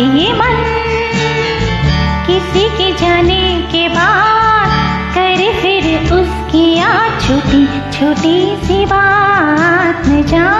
ये मन। किसी के जाने के बाद कर फिर उसकी आ छोटी छोटी सी बात न जा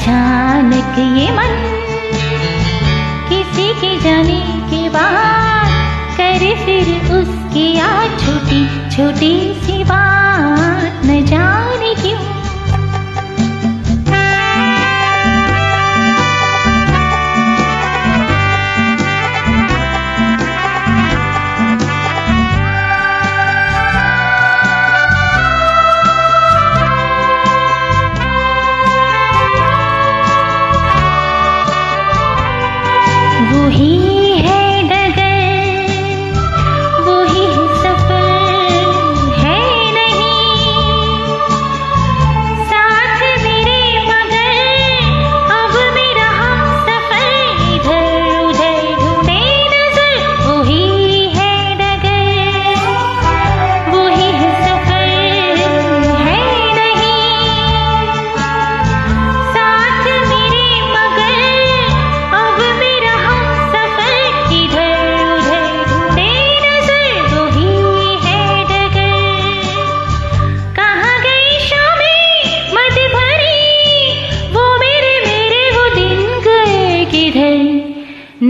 अचानक ये मन किसी के जाने के बाद करे फिर उसकी आ छोटी छोटी सी बात न जाने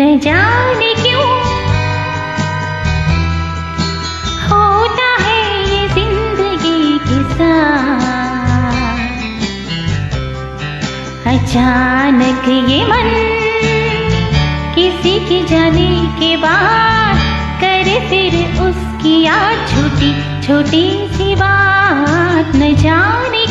जाने क्यों होता है ये ज़िंदगी के अचानक ये मन किसी के जाने के बाद करे फिर उसकी याद छोटी छोटी सी बात, न जाने